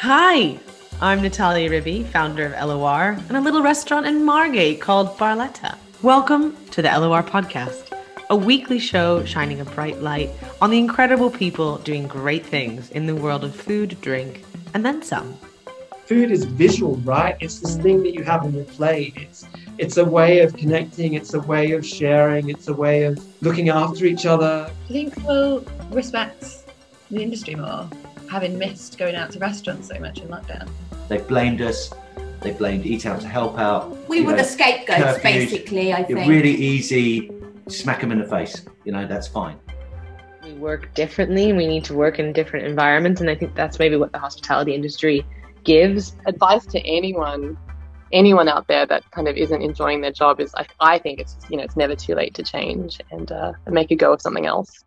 Hi, I'm Natalia Ribbe, founder of LOR and a little restaurant in Margate called Barletta. Welcome to the LOR podcast, a weekly show shining a bright light on the incredible people doing great things in the world of food, drink, and then some. Food is visual, right? It's this thing that you have on your plate. It's it's a way of connecting, it's a way of sharing, it's a way of looking after each other. I think we'll respect the industry more, having missed going out to restaurants so much in lockdown. They blamed us. They blamed Eat Out to help out. We were know, the scapegoats, curfews. basically, I You're think. really easy. Smack them in the face. You know that's fine. We work differently, we need to work in different environments, and I think that's maybe what the hospitality industry gives. advice to anyone anyone out there that kind of isn't enjoying their job is I, I think it's you know it's never too late to change and uh, make a go of something else